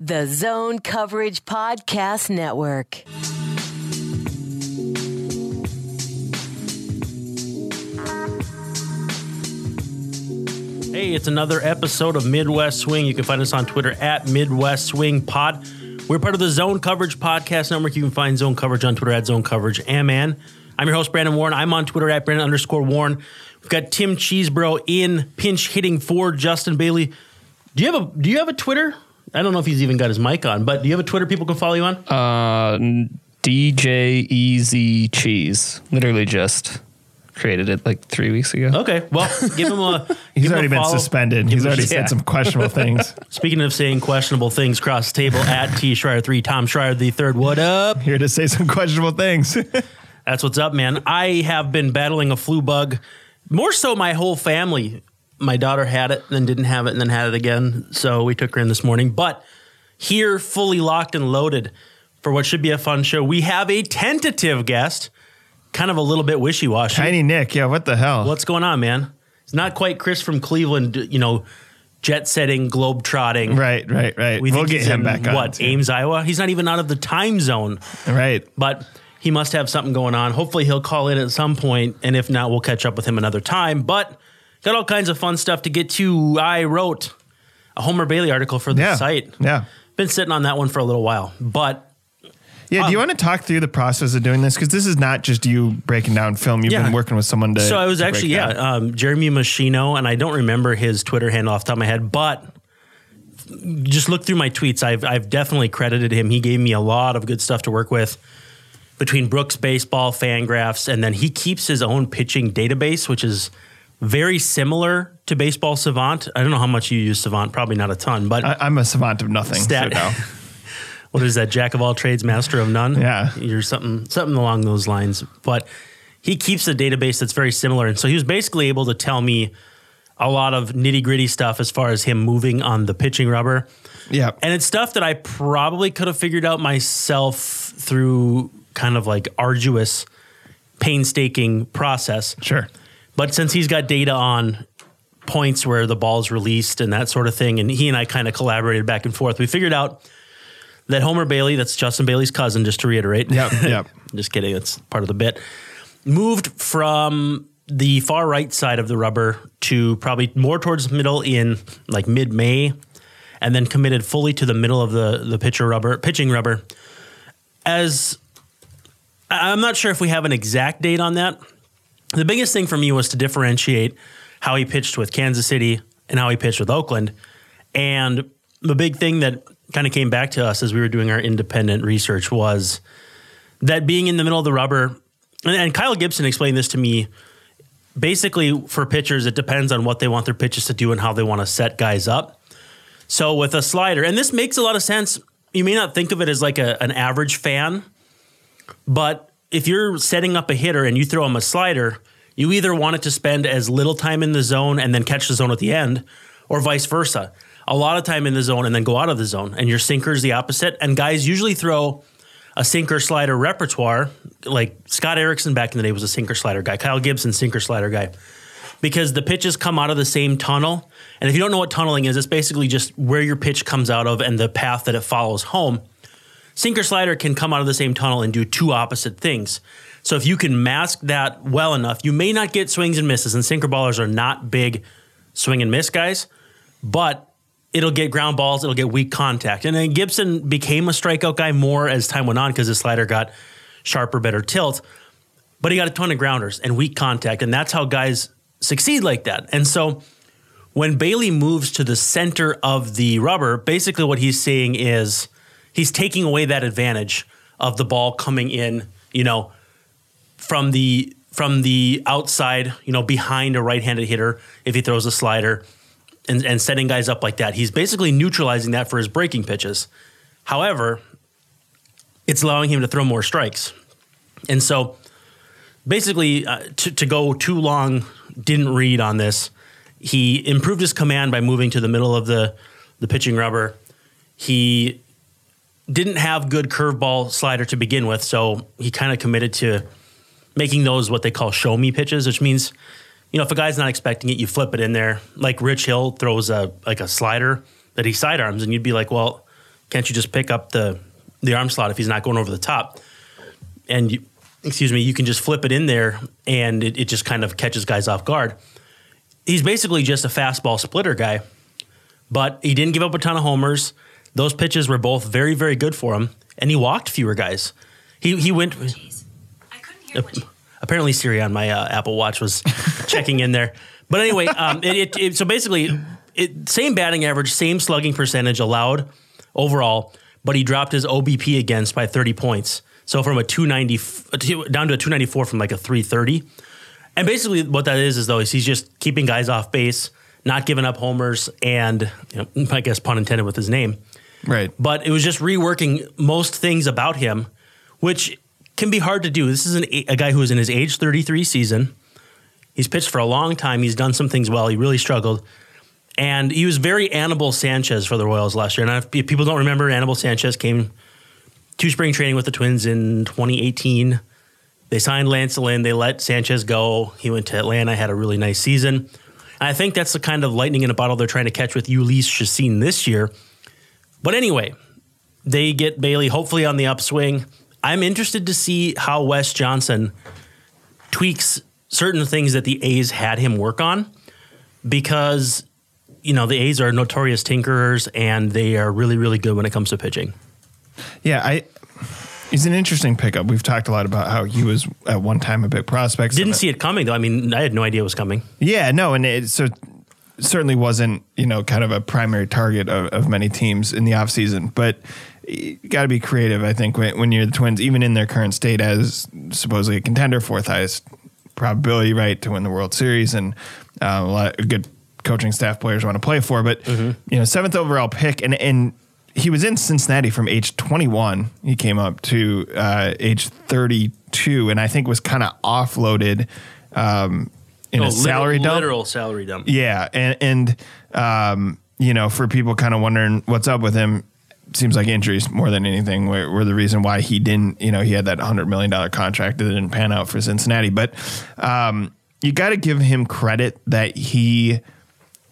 The Zone Coverage Podcast Network. Hey, it's another episode of Midwest Swing. You can find us on Twitter at Midwest Swing Pod. We're part of the Zone Coverage Podcast Network. You can find Zone Coverage on Twitter at Zone Coverage. And man, I'm your host, Brandon Warne. I'm on Twitter at Brandon underscore Warne. We've got Tim Cheesebro in pinch hitting for Justin Bailey. Do you have a Do you have a Twitter? I don't know if he's even got his mic on, but do you have a Twitter people can follow you on? Uh, DJ Easy Cheese. Literally just created it like three weeks ago. Okay, well, give him a. He's give him a already been suspended. Give He's him a- already yeah. said some questionable things. Speaking of saying questionable things cross the table, at T Schreier three, Tom Schreier the third. What up? Here to say some questionable things. That's what's up, man. I have been battling a flu bug. More so, my whole family. My daughter had it, then didn't have it, and then had it again. So we took her in this morning. But here, fully locked and loaded for what should be a fun show, we have a tentative guest, kind of a little bit wishy washy. Tiny Nick, yeah, what the hell? What's going on, man? It's not quite Chris from Cleveland, you know, jet setting, globe trotting. right, right, right. We we'll get him back on. What, too. Ames, Iowa? He's not even out of the time zone Right. but he must have something going on. Hopefully, he'll call in at some point, and if not, we'll catch up with him another time. But got all kinds of fun stuff to get to. I wrote a Homer Bailey article for the Yeah. site. Yeah. Been sitting on that one for a little while, but Yeah. do you Um, want to talk through the process of doing this? Because this is not just you breaking down film. You've Yeah. been working with someone to. so I was actually yeah, um, Jeremy Machino, and I don't remember his Twitter handle off the top of my head, but just look through my tweets. I've I've definitely credited him. He gave me a lot of good stuff to work with between Brooks Baseball, Fangraphs, and then he keeps his own pitching database, which is very similar to Baseball Savant. I don't know how much you use Savant, probably not a ton, but I, I'm a savant of nothing. Stat- so no. what is that? Jack of all trades, master of none. Yeah. you're something something along those lines. But he keeps a database that's very similar, and so he was basically able to tell me a lot of nitty gritty stuff as far as him moving on the pitching rubber. Yeah. And it's stuff that I probably could have figured out myself through kind of like arduous, painstaking process. Sure. But since he's got data on points where the ball's released and that sort of thing, and he and I kind of collaborated back and forth, we figured out that Homer Bailey, that's Justin Bailey's cousin, just to reiterate. Yep. Yep. just kidding, that's part of the bit. Moved from the far right side of the rubber to probably more towards the middle in like mid May, and then committed fully to the middle of the the pitcher rubber, pitching rubber. As I'm not sure if we have an exact date on that. The biggest thing for me was to differentiate how he pitched with Kansas City and how he pitched with Oakland. And the big thing that kind of came back to us as we were doing our independent research was that being in the middle of the rubber, and, and Kyle Gibson explained this to me. Basically, for pitchers, it depends on what they want their pitches to do and how they want to set guys up. So with a slider, and this makes a lot of sense. You may not think of it as like a, an average fan, but if you're setting up a hitter and you throw him a slider, you either want it to spend as little time in the zone and then catch the zone at the end, or vice versa. A lot of time in the zone and then go out of the zone. And your sinker is the opposite. And guys usually throw a sinker slider repertoire. Like Scott Erickson back in the day was a sinker slider guy. Kyle Gibson, sinker slider guy. Because the pitches come out of the same tunnel. And if you don't know what tunneling is, it's basically just where your pitch comes out of and the path that it follows home sinker slider can come out of the same tunnel and do two opposite things. So if you can mask that well enough, you may not get swings and misses. And sinker ballers are not big swing and miss guys, but it'll get ground balls, it'll get weak contact. And then Gibson became a strikeout guy more as time went on because his slider got sharper, better tilt. But he got a ton of grounders and weak contact, and that's how guys succeed like that. And so when Bailey moves to the center of the rubber, basically what he's saying is he's taking away that advantage of the ball coming in, you know, from the from the outside, you know, behind a right-handed hitter if he throws a slider and, and setting guys up like that. He's basically neutralizing that for his breaking pitches. However, it's allowing him to throw more strikes. And so basically, uh, to, to go too long, didn't read on this. He improved his command by moving to the middle of the, the pitching rubber. He didn't have good curveball slider to begin with, so he kind of committed to making those what they call show me pitches, which means, you know, if a guy's not expecting it, you flip it in there. Like Rich Hill throws a like a slider that he sidearms, and you'd be like, well, can't you just pick up the the arm slot if he's not going over the top? And you, excuse me, you can just flip it in there, and it, it just kind of catches guys off guard. He's basically just a fastball splitter guy, but he didn't give up a ton of homers. Those pitches were both very, very good for him, and he walked fewer guys. He he went. Jeez. I couldn't hear what you Apparently, Siri on my uh, Apple Watch was checking in there. But anyway, um, it, it, it, so basically, it, same batting average, same slugging percentage allowed overall, but he dropped his OBP against by 30 points. So from a 290 f- down to a 294 from like a 330. And basically, what that is is though is he's just keeping guys off base, not giving up homers, and you know, I guess pun intended with his name. Right. But it was just reworking most things about him, which can be hard to do. This is an, a guy who is in his age 33 season. He's pitched for a long time. He's done some things well. He really struggled. And he was very Anibal Sanchez for the Royals last year. And if people don't remember, Anibal Sanchez came to spring training with the Twins in 2018. They signed Lance Lynn. They let Sanchez go. He went to Atlanta, had a really nice season. And I think that's the kind of lightning in a bottle they're trying to catch with Jhoulys Chacin this year. But anyway, they get Bailey hopefully on the upswing. I'm interested to see how Wes Johnson tweaks certain things that the A's had him work on because you know the A's are notorious tinkerers and they are really really good when it comes to pitching. Yeah, I. He's an interesting pickup. We've talked a lot about how he was at one time a big prospect. Didn't see it coming though. I mean, I had no idea it was coming. Yeah, no, and it so certainly wasn't you know kind of a primary target of, of many teams in the offseason. but you got to be creative. I think when, when you're the Twins, even in their current state as supposedly a contender, fourth highest probability right to win the World Series, and uh, a lot of good coaching staff players want to play for. But you know, seventh overall pick, and and he was in Cincinnati from age 21. He came up to uh, age 32, and I think was kind of offloaded um, in Oh, a salary dump. literal salary dump. Yeah, and and um, you know, for people kind of wondering what's up with him, seems like injuries more than anything were, were the reason why he didn't. You know, he had that hundred million dollar contract that didn't pan out for Cincinnati. But um, you got to give him credit that he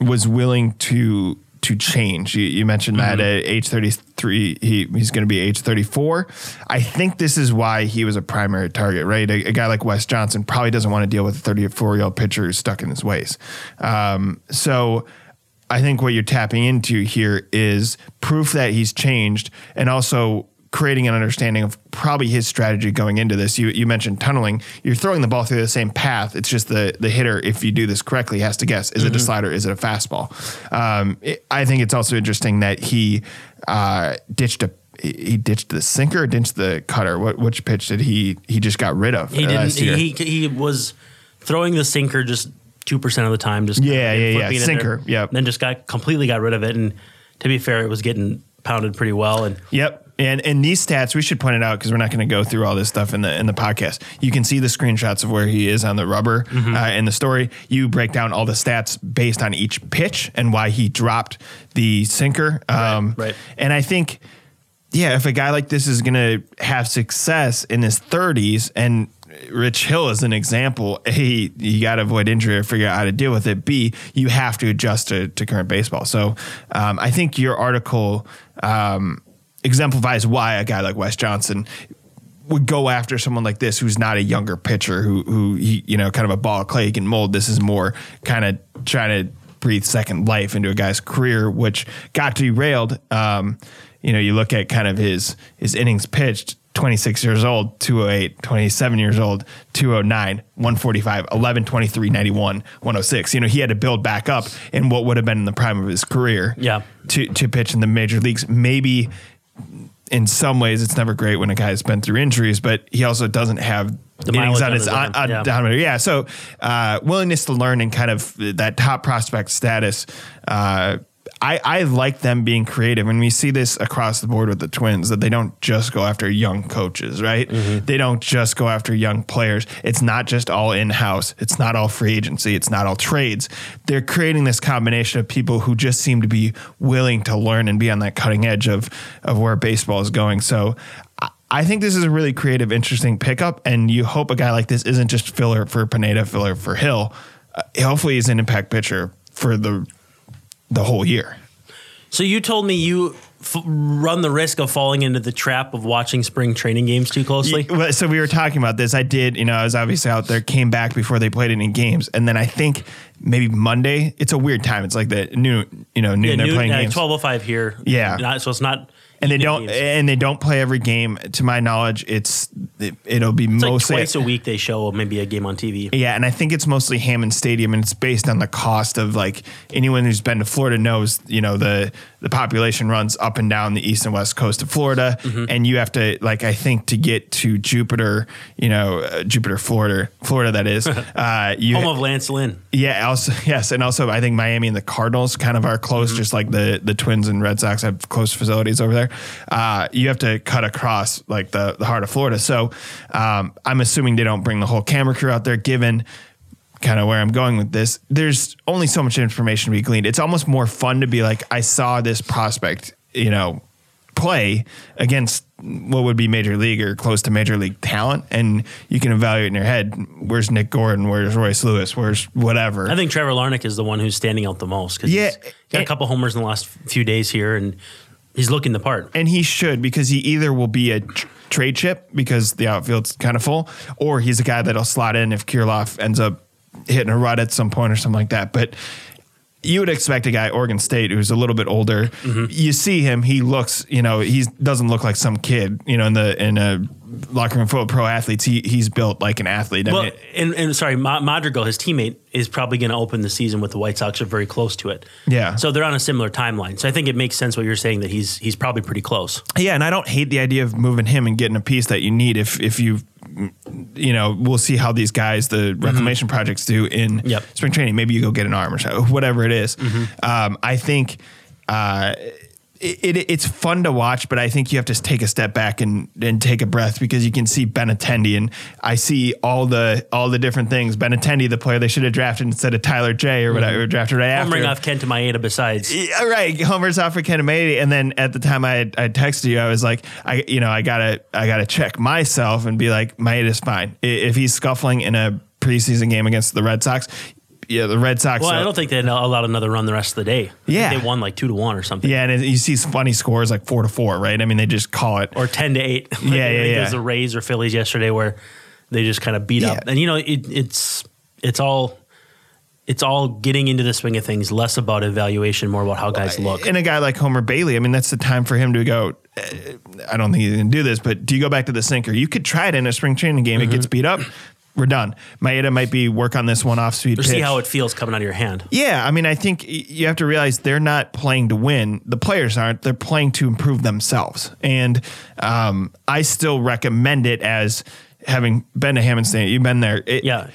was willing to to change. You, you mentioned that at age 33, he, he's going to be age 34. I think this is why he was a primary target, right? A, a guy like Wes Johnson probably doesn't want to deal with a 34 year old pitcher who's stuck in his ways. Um, so I think what you're tapping into here is proof that he's changed and also creating an understanding of probably his strategy going into this. You you mentioned tunneling. You're throwing the ball through the same path. It's just the the hitter, if you do this correctly, has to guess: is it a slider? Is it a fastball? Um, it- I think it's also interesting that he uh, ditched a. He ditched the sinker, or ditched the cutter. What which pitch did he? He just got rid of. He uh, didn't. He, he was throwing the sinker just two percent of the time. Just Yeah, yeah, yeah, flipping it in sinker, yep. Then just got completely got rid of it. And to be fair, it was getting pounded pretty well. And Yep. And and these stats we should point it out because we're not going to go through all this stuff in the in the podcast. You can see the screenshots of where he is on the rubber Mm-hmm. uh, in the story. You break down all the stats based on each pitch and why he dropped the sinker. Um, right. And I think, yeah, if a guy like this is going to have success in his 30s and Rich Hill is an example. A, you got to avoid injury or figure out how to deal with it. B, you have to adjust to, to current baseball. So um, I think your article um, exemplifies why a guy like Wes Johnson would go after someone like this who's not a younger pitcher who who he, you know kind of a ball of clay can mold. This is more kind of trying to breathe second life into a guy's career, which got derailed. Um, you know, you look at kind of his his innings pitched. 26 years old, 208, 27 years old, 209, 145, 11, 23, 91, 106. You know, he had to build back up in what would have been in the prime of his career Yeah. to, to pitch in the major leagues. Maybe in some ways it's never great when a guy's been through injuries, but he also doesn't have The innings on his on, on yeah. Yeah. So uh, willingness to learn and kind of that top prospect status. Uh, I, I like them being creative, and we see this across the board with the Twins that they don't just go after young coaches, right? Mm-hmm. They don't just go after young players. It's not just all in house. It's not all free agency. It's not all trades. They're creating this combination of people who just seem to be willing to learn and be on that cutting edge of of where baseball is going. So. I- I think this is a really creative, interesting pickup, and you hope a guy like this isn't just filler for Pineda, filler for Hill. Uh, hopefully, he's an impact pitcher for the the whole year. so you told me you f- run the risk of falling into the trap of watching spring training games too closely? Well, so we were talking about this. I did, you know, I was obviously out there, came back before they played any games, and then I think maybe Monday. It's a weird time. It's like the noon, you know, noon Yeah, they're noon- playing yeah, games, twelve oh five here. Yeah. Not- so it's not. And they don't, games. and they don't play every game. To my knowledge, it's it, it'll be It's like mostly twice a week they show maybe a game on TV. Yeah, and I think it's mostly Hammond Stadium, and it's based on the cost of like anyone who's been to Florida knows, you know, the the population runs up and down the east and west coast of Florida, Mm-hmm. and you have to like I think to get to Jupiter, you know, uh, Jupiter, Florida, Florida that is, uh, you Home of Lance Lynn. yeah, also yes, and also I think Miami and the Cardinals kind of are close, Mm-hmm. just like the the Twins and Red Sox have close facilities over there. Uh, you have to cut across like the the heart of Florida, so um, I'm assuming they don't bring the whole camera crew out there. Given kind of where I'm going with this, there's only so much information to be gleaned. It's almost more fun to be like, I saw this prospect, you know, play against what would be major league or close to major league talent, and you can evaluate in your head, where's Nick Gordon, where's Royce Lewis, where's whatever. I think Trevor Larnach is the one who's standing out the most because Yeah, he's got a couple homers in the last few days here, and he's looking the part. and he should because he either will be a tr- trade chip because the outfield's kind of full, or he's a guy that'll slot in if Kirilloff ends up hitting a rut at some point or something like that. But you would expect a guy Oregon State who's a little bit older. Mm-hmm. You see him, he looks, you know, he doesn't look like some kid, you know, in the in a locker room full of pro athletes. He he's built like an athlete. I Well, mean, and, and sorry, Madrigal, his teammate, is probably going to open the season with the White Sox. Are very close to it. Yeah. So they're on a similar timeline. So I think it makes sense what you're saying that he's he's probably pretty close. Yeah, and I don't hate the idea of moving him and getting a piece that you need if if you you know, we'll see how these guys, the reclamation projects do in Yep. spring training. Maybe you go get an arm or so, whatever it is. Um, I think uh, it, it, it's fun to watch, but I think you have to take a step back and, and take a breath because you can see Ben Benintendi and I see all the all the different things. Ben Benintendi, the player they should have drafted instead of Tyler Jay or whatever, mm-hmm. drafted right after. Homering him. off Kenta Maeda besides. Yeah, right. Homer's off for Kenta Maeda, and then at the time I had, I texted you, I was like, I you know I gotta I gotta check myself and be like, Maeda's fine. If he's scuffling in a preseason game against the Red Sox, yeah, the Red Sox. Well, I don't think they allowed another run the rest of the day. Yeah. they won like two to one or something. Yeah, and it, you see funny scores like four to four, right? I mean, they just call it. or ten to eight. Like, Yeah, yeah, yeah. There's the Rays or Phillies yesterday where they just kind of beat Yeah. up, and you know it, it's it's all it's all getting into the swing of things, less about evaluation, more about how guys look. And a guy like Homer Bailey, I mean, that's the time for him to go. eh, I don't think he's going to do this, but do you go back to the sinker? You could try it in a spring training game. It gets beat up. We're done. Maeda might be work on this one off speed Or pitch. see how it feels coming out of your hand. Yeah, I mean, I think you have to realize they're not playing to win. The players aren't. They're playing to improve themselves. And um, I still recommend it as having been to Hammond State. You've been there. It- Yeah.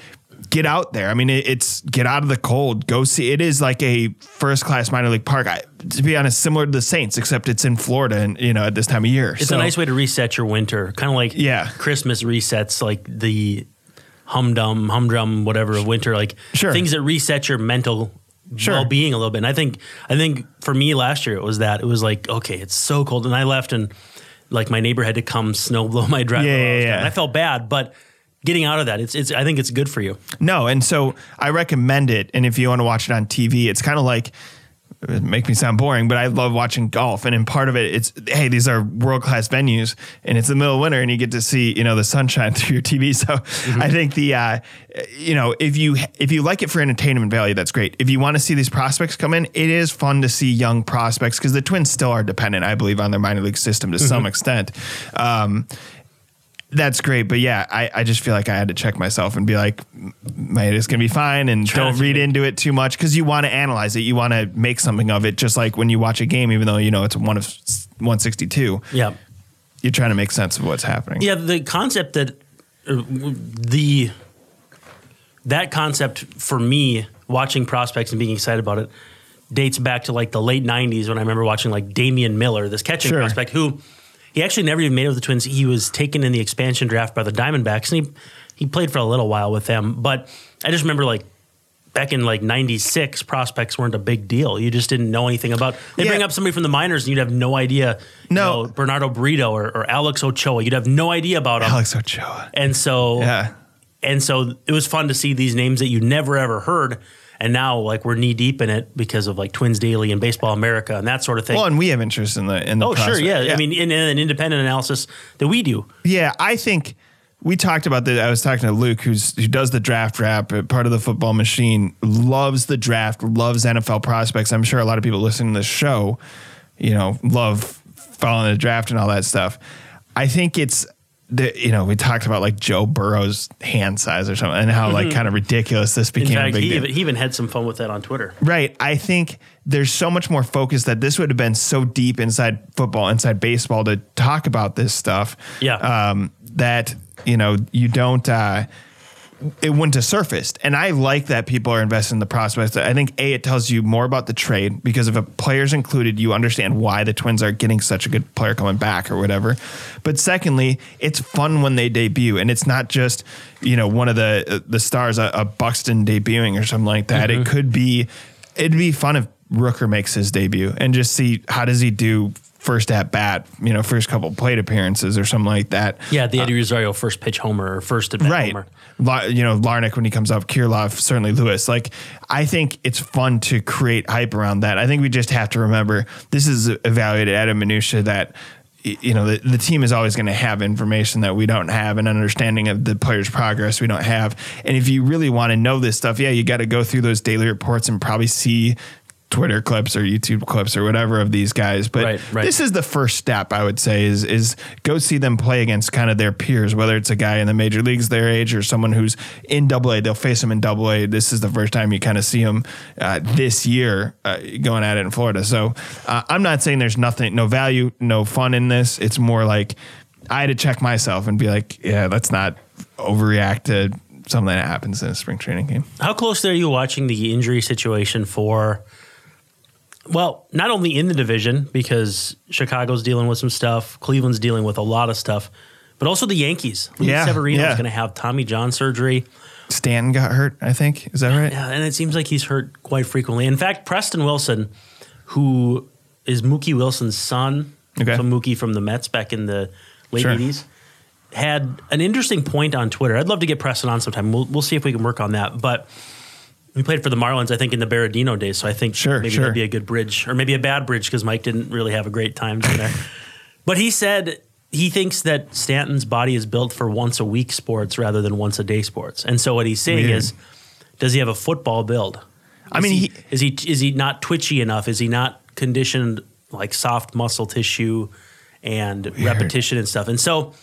Get out there. I mean, it, it's get out of the cold. Go see. It is like a first class minor league park. I, to be honest, similar to the Saints, except it's in Florida, and you know at this time of year. It's a nice way to reset your winter, kind of like Yeah. Christmas resets, like the humdum, humdrum, whatever of winter, like Sure. things that reset your mental Sure. well being a little bit. And I think, I think for me last year it was that it was like, okay, it's so cold, and I left, and like my neighbor had to come snow blow my driveway. Yeah, yeah, yeah. And I felt bad, but getting out of that, it's, it's, I think it's good for you. No, and so I recommend it. And if you want to watch it on TV, it's kind of like make me sound boring, but I love watching golf. And in part of it, it's hey, these are world class venues, and it's the middle of winter, and you get to see you know the sunshine through your TV. So I think the uh, you know if you if you like it for entertainment value, that's great. If you want to see these prospects come in, it is fun to see young prospects because the Twins still are dependent, I believe, on their minor league system to some extent. Um, that's great, but yeah, I, I just feel like I had to check myself and be like, mate, it's gonna be fine, and don't read into it too much because you want to analyze it, you want to make something of it, just like when you watch a game, even though you know it's one of one sixty two, Yeah. you're trying to make sense of what's happening. Yeah, the concept that uh, the that concept for me watching prospects and being excited about it dates back to like the late 90s when I remember watching like Damian Miller, this catching Sure. prospect who he actually never even made it with the Twins. He was taken in the expansion draft by the Diamondbacks and he he played for a little while with them, but I just remember like back in like 96 prospects weren't a big deal. You just didn't know anything about. They Yeah. bring up somebody from the minors and you'd have no idea. you No. know, Bernardo Brito or, or Alex Ochoa. You'd have no idea about them. Alex Ochoa. And so, Yeah. and so it was fun to see these names that you never ever heard, and now like we're knee deep in it because of like Twins Daily and Baseball America and that sort of thing. Well, and we have interest in the in the oh, sure, prospect. yeah. I mean, in, in an independent analysis that we do. Yeah, I think we talked about that. I was talking to Luke, who's who does the draft wrap, uh, part of the football machine, loves the draft, loves NFL prospects. I'm sure a lot of people listening to this show, you know, love following the draft and all that stuff. I think it's the you know we talked about like Joe Burrow's hand size or something, and how like kind of ridiculous this Mm-hmm. In became a fact, he even, he even had some fun with that on Twitter. Right. I think there's so much more focus that this would have been so deep inside football, inside baseball to talk about this stuff. Yeah. Um, that, you know, you don't, uh, it wouldn't have surfaced. And I like that people are investing in the prospects. I think A, it tells you more about the trade because if a player's included, you understand why the Twins are getting such a good player coming back or whatever. But secondly, it's fun when they debut, and it's not just you know one of the uh, the stars, a, a Buxton debuting or something like that. It could be, it'd be fun if Rooker makes his debut and just see how does he do first at bat, you know, first couple plate appearances or something like that. Yeah, the uh, Eddie Rosario first pitch homer or first at bat Right. homer. La- You know, Larnach when he comes up, Kirilloff, certainly Lewis. Like, I think it's fun to create hype around that. I think we just have to remember this is evaluated at a minutia that, you know, the, the team is always going to have information that we don't have, an understanding of the player's progress we don't have. And if you really want to know this stuff, yeah, you got to go through those daily reports and probably see Twitter clips or YouTube clips or whatever of these guys. But Right, right. this is the first step I would say is is go see them play against kind of their peers, whether it's a guy in the major leagues their age or someone who's in Double A. They'll face them in Double A. This is the first time you kind of see them uh, this year uh, going at it in Florida. So uh, I'm not saying there's nothing, no value, no fun in this. It's more like I had to check myself and be like, yeah, let's not overreact to something that happens in a spring training game. How close are you watching the injury situation for? Well, not only in the division because Chicago's dealing with some stuff, Cleveland's dealing with a lot of stuff, but also the Yankees. Yeah, Severino is yeah. going to have Tommy John surgery. Stan got hurt, I think. Is that right? Yeah, and it seems like he's hurt quite frequently. In fact, Preston Wilson, who is Mookie Wilson's son, Okay. so Mookie from the Mets back in the late Sure. 80s, had an interesting point on Twitter. I'd love to get Preston on sometime. We'll, we'll see if we can work on that. But we played for the Marlins, I think, in the Baradino days. So I think Sure, maybe sure. that'd be a good bridge, or maybe a bad bridge because Mike didn't really have a great time there. but he said he thinks that Stanton's body is built for once a week sports rather than once a day sports. And so what he's saying Weird. is, does he have a football build? I mean, he, he- is he is he not twitchy enough? Is he not conditioned like soft muscle tissue and repetition and stuff? And so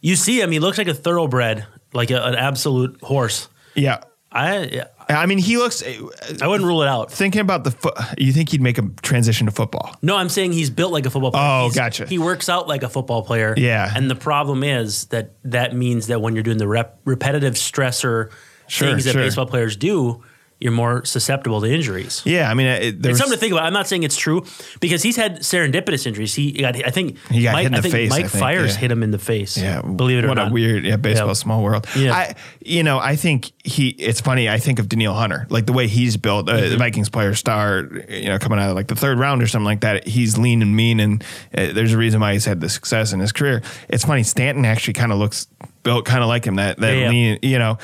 you see him; he looks like a thoroughbred, like a, an absolute horse. Yeah. I I mean, he looks. I wouldn't rule it out. thinking about the foot, you think he'd make a transition to football? No, I'm saying he's built like a football player. Oh, He's- gotcha. He works out like a football player. Yeah. And the problem is that that means that when you're doing the rep- repetitive stressor Sure, things that sure. baseball players do, you're more susceptible to injuries. Yeah, I mean, it, there It's something to think about. I'm not saying it's true because he's had serendipitous injuries. He got, I think, He got Mike, hit in I the think face, Mike I think, Fiers yeah. hit him in the face. yeah, believe it or what not. What a weird, yeah, baseball Yeah. small world. Yeah. I, you know, I think he. It's funny. I think of Danielle Hunter, like the way he's built, uh, Mm-hmm. the Vikings player star, you know, coming out of like the third round or something like that. He's lean and mean, and uh, there's a reason why he's had the success in his career. It's funny. Stanton actually kind of looks built kind of like him. That that Yeah, yeah. lean, you know.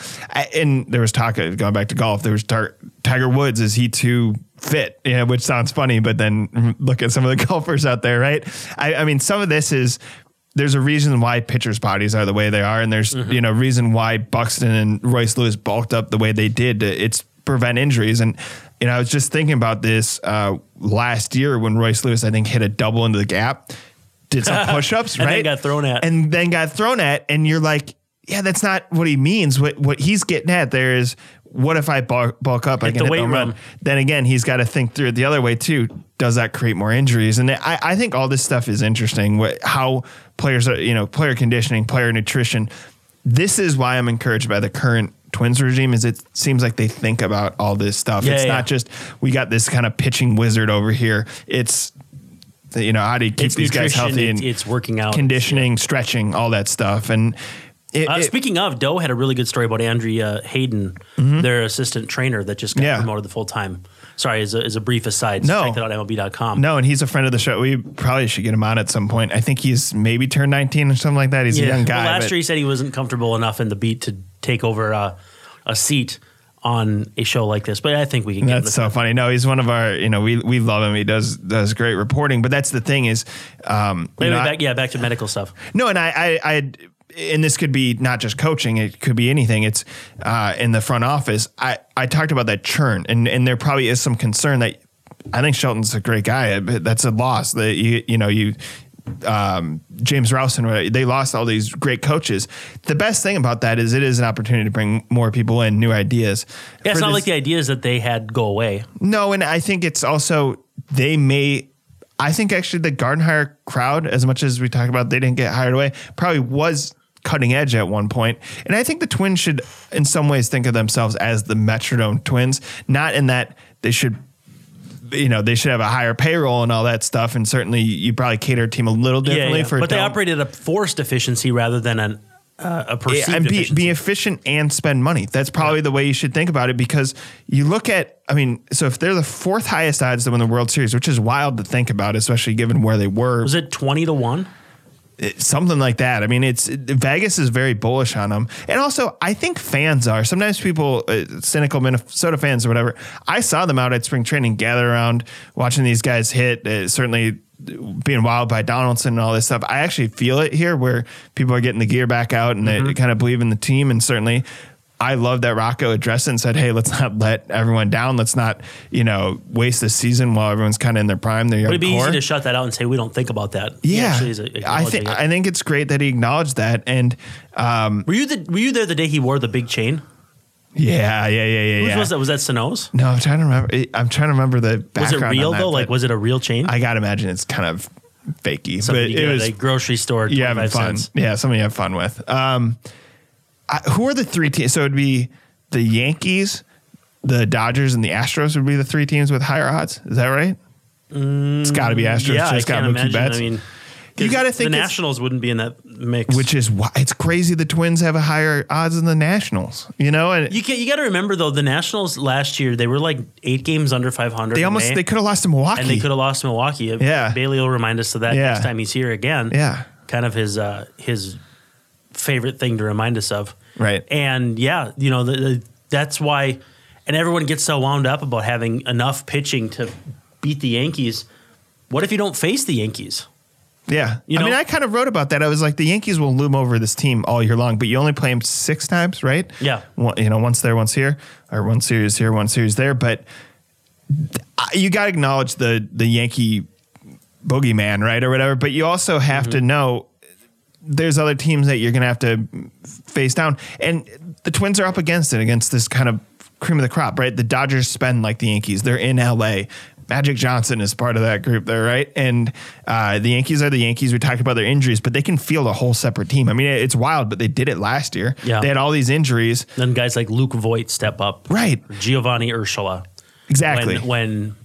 And there was talk of going back to golf. There was tar- Tiger Woods. Is he too fit? You know, which sounds funny, but then look at some of the golfers out there, right? I, I mean, some of this is there's a reason why pitchers' bodies are the way they are, and there's Mm-hmm. you know reason why Buxton and Royce Lewis bulked up the way they did. to- It's prevent injuries, and you know I was just thinking about this uh, last year when Royce Lewis I think hit a double into the gap, did some push-ups, And then right? got thrown at. and then got thrown at, and you're like, yeah, that's not what he means. What what he's getting at there is. What if I bulk, bulk up? I Hit can the hit weight home run. Then again, he's got to think through it the other way too. Does that create more injuries? And I, I think all this stuff is interesting. What, how players are, you know, player conditioning, player nutrition. This is why I'm encouraged by the current Twins regime. Is it seems like they think about all this stuff. Yeah, it's yeah. not just we got this kind of pitching wizard over here. It's you know how do you keep It's these guys healthy and it's working out. conditioning, stretching, all that stuff. And it, Uh, it- speaking of, Doe had a really good story about Andrea Hayden, their assistant trainer that just got Mm-hmm. Yeah. promoted to full time. Sorry, as a, as a brief aside, No. check that out MLB.com. no, and he's a friend of the show. We probably should get him on at some point. I think he's maybe turned 19 or something like that. He's a young guy. Well, last year he said he wasn't comfortable enough in the beat to take over uh, a seat on a show like this, but I think we can That's so funny. No, he's one of our. You know, we we love him. He does does great reporting. But that's the thing is, um, Wait, know, wait, I- back, yeah, back to medical stuff. No, and I, I, I, and this could be not just coaching; it could be anything. It's uh, in the front office. I, I talked about that churn, and and there probably is some concern that I think Shelton's a great guy. but That's a loss. That you, you know, you. Um, James Rowson and they lost all these great coaches. The best thing about that is it is an opportunity to bring more people in, new ideas. Yeah, it's For not this- like the ideas that they had go away. no, and I think it's also they may. I think actually the Gardenhire crowd, as much as we talk about they didn't get hired away, probably was cutting edge at one point. And I think the Twins should, in some ways, think of themselves as the Metrodome Twins, not in that they should. You know they should have a higher payroll and all that stuff, and certainly you probably cater a team a little differently for. but they operated a forced efficiency rather than an, uh, a perceived Yeah, and be, efficiency. be efficient and spend money. That's probably the way you should think about it because you look at, I mean, so if they're the fourth highest odds to win the World Series, which is wild to think about, especially given where they were, was it twenty to one? It- something like that. I mean, it's Vegas is very bullish on them, and also I think fans are. Sometimes people, uh, cynical Minnesota fans or whatever. I saw them out at spring training, gather around, watching these guys hit. Uh, certainly. Being wild by Donaldson and all this stuff, I actually feel it here where people are getting the gear back out and they kind of believe in the team. And certainly, I love that Rocco addressed it and said, "Hey, let's not let everyone down. Let's not, you know, waste the season while everyone's kind of in their prime. Their young Would it be core." easy to shut that out and say we don't think about that? Yeah, I think it. I think it's great that he acknowledged that, and um, Were you the Were you there the day he wore the big chain? yeah, yeah, yeah, yeah, Whose yeah. was that? Was that Sano's? No, I'm trying to remember. I'm trying to remember the Was it real that, though? Like, was it a real chain? I gotta imagine it's kind of fakey, Something but it was a grocery store. you having fun. cents. Yeah, something you have fun with. Um, I, who are the three teams? So it'd be the Yankees, the Dodgers, and the Astros would be the three teams with higher odds. Is that right? it's got to be Astros. Mm, Yeah, I just got can't Mookie imagine. Betts. I mean, You 'cause gotta think the Nationals wouldn't be in that mix. which is why it's crazy the Twins have a higher odds than the Nationals. You know, and you can, you got to remember though, the Nationals last year they were like eight games under five hundred. they almost they could have lost to Milwaukee. and they could have lost to Milwaukee. Yeah. Bailey will remind us of that Yeah. next time he's here again. Yeah. kind of his uh, his favorite thing to remind us of. Right. And yeah, you know the, the, that's why, and everyone gets so wound up about having enough pitching to beat the Yankees. What if you don't face the Yankees? Yeah. You know? I mean, I kind of wrote about that. I was like, the Yankees will loom over this team all year long, but you only play them six times, right? Yeah. One, you know, once there, once here, or one series here, one series there. But you got to acknowledge the the Yankee boogeyman, right, or whatever. But you also have mm-hmm. to know there's other teams that you're going to have to face down, and the Twins are up against it against this kind of cream of the crop, right? The Dodgers spend like the Yankees; they're in LA. Magic Johnson is part of that group there, right? And uh, the Yankees are the Yankees. We talked about their injuries, but they can field a whole separate team. I mean, it's wild, but they did it last year. Yeah. They had all these injuries. Then guys like Luke Voit step up, Right. Giovanny Urshela. Exactly. When, when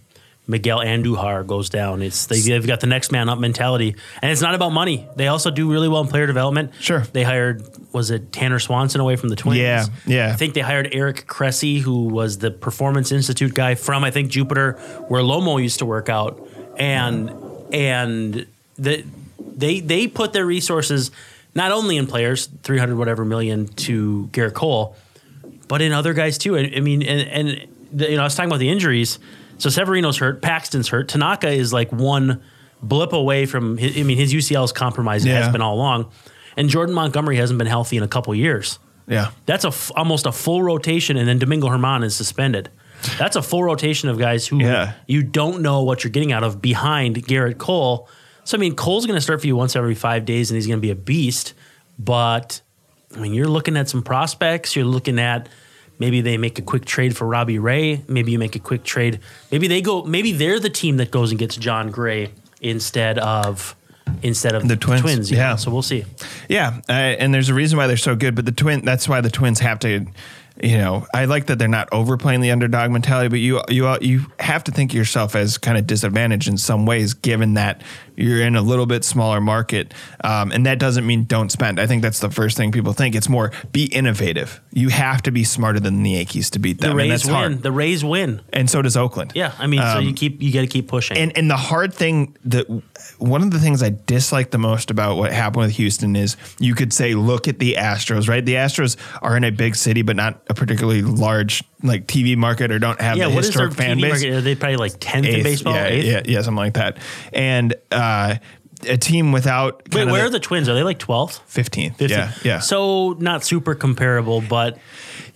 Miguel Andujar goes down, it's they, they've got the next man up mentality, and it's not about money. They also do really well in player development. Sure. they hired was it Tanner Swanson away from the Twins? Yeah, yeah. I think they hired Eric Cressey, who was the Performance Institute guy from I think Jupiter, where Lomo used to work out, and and the, they they put their resources not only in players, three hundred whatever million to Gerrit Cole, but in other guys too. I, I mean, and, and the, you know, I was talking about the injuries. So Severino's hurt, Paxton's hurt, Tanaka is like one blip away from. His, I mean, his UCL is compromised. It has been all along, and Jordan Montgomery hasn't been healthy in a couple years. yeah. That's a f- almost a full rotation, and then Domingo German is suspended. That's a full rotation of guys who Yeah. you don't know what you're getting out of behind Gerrit Cole. So I mean, Cole's going to start for you once every five days, and he's going to be a beast. But I mean, you're looking at some prospects. You're looking at maybe they make a quick trade for Robbie Ray. Maybe you make a quick trade. Maybe they go. Maybe they're the team that goes and gets John Gray instead of instead of The Twins, know? yeah. So we'll see. Yeah, uh, and there's a reason why they're so good. But the twin, that's why the Twins have to. You know, I like that they're not overplaying the underdog mentality, but you you you have to think of yourself as kind of disadvantaged in some ways, given that you're in a little bit smaller market, um, and that doesn't mean don't spend. I think that's the first thing people think. It's more be innovative. You have to be smarter than the Yankees to beat them, The and Rays that's win. hard. The Rays win. And so does Oakland. Yeah, I mean, so Um, you keep you got to keep pushing. and and the hard thing that one of the things I dislike the most about what happened with Houston is you could say, look at the Astros, right? The Astros are in a big city, but not a particularly large like TV market or don't have Yeah, the what is their historic fan TV base. market? Are they probably like tenth in baseball? yeah, Eighth? yeah, yeah, something like that. And uh, a team without Wait, where are the Twins? Are they like twelfth? 15th? Yeah, yeah, So not super comparable, but